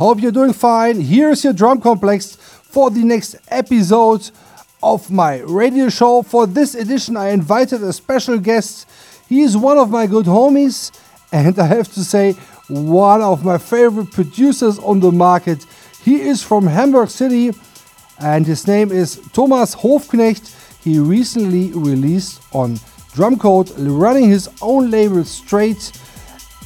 Hope you're doing fine. Here's your Drumcomplex for the next episode of my radio show. For this edition, I invited a special guest. He is one of my good homies, and I have to say, one of my favorite producers on the market. He is from Hamburg City, and his name is Thomas Hoffknecht. He recently released on Drumcode, running his own label straight.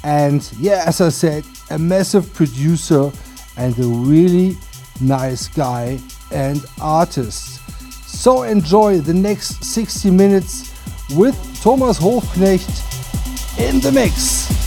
And yeah, as I said, a massive producer and a really nice guy and artist. So enjoy the next 60 minutes with Thomas Hoffknecht in the mix.